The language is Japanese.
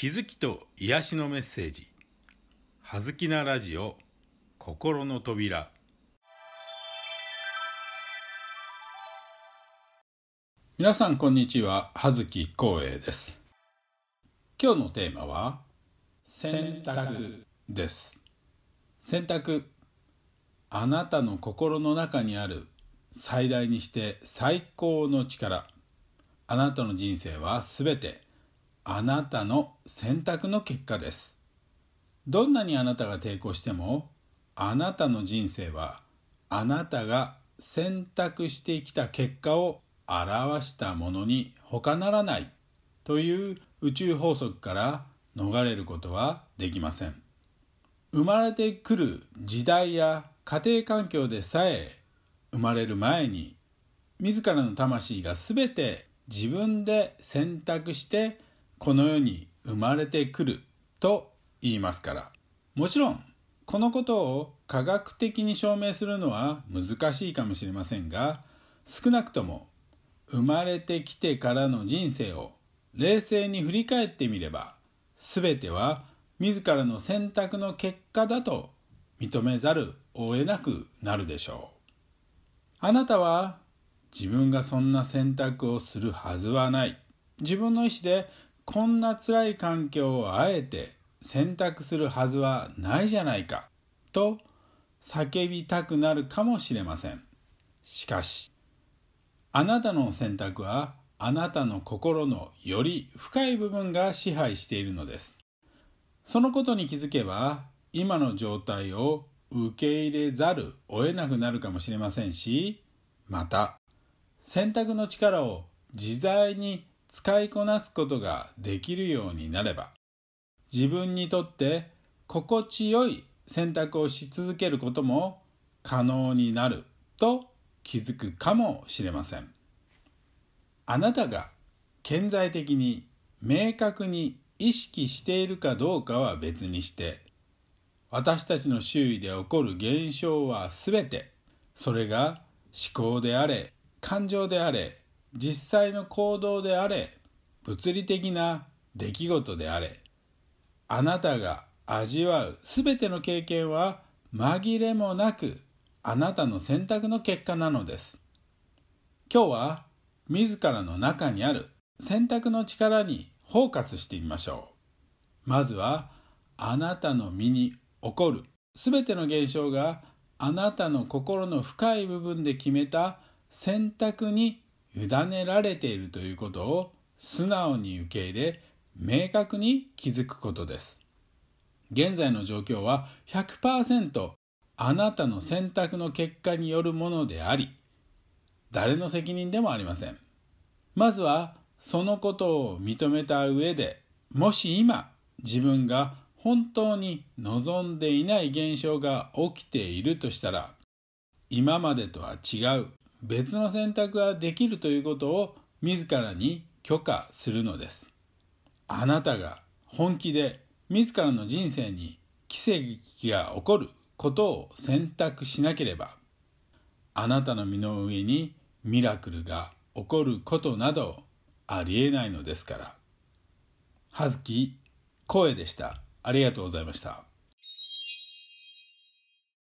気づきと癒しのメッセージ「はずきなラジオ心の扉」皆さんこんにちは。葉月光栄です。今日のテーマは選択です。選択あなたの心の中にある最大にして最高の力。あなたの人生はすべてあなたの選択の結果です。どんなにあなたが抵抗してもあなたの人生はあなたが選択してきた結果を表したものに他ならないという宇宙法則から逃れることはできません。生まれてくる時代や家庭環境でさえ生まれる前に自らの魂が全て自分で選択してこの世に生まれてくると言いますからもちろんこのことを科学的に証明するのは難しいかもしれませんが少なくとも生まれてきてからの人生を冷静に振り返ってみれば全ては自らの選択の結果だと認めざるを得なくなるでしょう。あなたは自分がそんな選択をするはずはない。自分の意思でこんな辛い環境をあえて選択するはずはないじゃないかと叫びたくなるかもしれません。しかし、あなたの選択はあなたの心のより深い部分が支配しているのです。そのことに気づけば今の状態を受け入れざるを得なくなるかもしれませんしまた選択の力を自在に使いこなすことができるようになれば自分にとって心地よい選択をし続けることも可能になると気づくかもしれません。あなたが顕在的に明確に意識しているかどうかは別にして私たちの周囲で起こる現象は全てそれが思考であれ感情であれ実際の行動であれ物理的な出来事であれあなたが味わう全ての経験は紛れもなくあなたの選択の結果なのです。今日は自らの中にある選択の力にフォーカスしてみましょう。まずはあなたの身に起こる全ての現象があなたの心の深い部分で決めた選択に委ねられているということを素直に受け入れ明確に気づくことです。現在の状況は100%あなたの選択の結果によるものであり誰の責任でもありません。まずはそのことを認めた上でもし今自分が本当に望んでいない現象が起きているとしたら今までとは違う別の選択ができるということを自らに許可するのですあなたが本気で自らの人生に奇跡が起こることを選択しなければあなたの身の上にミラクルが起こることなどありえないのですから。はずき声でした。ありがとうございました。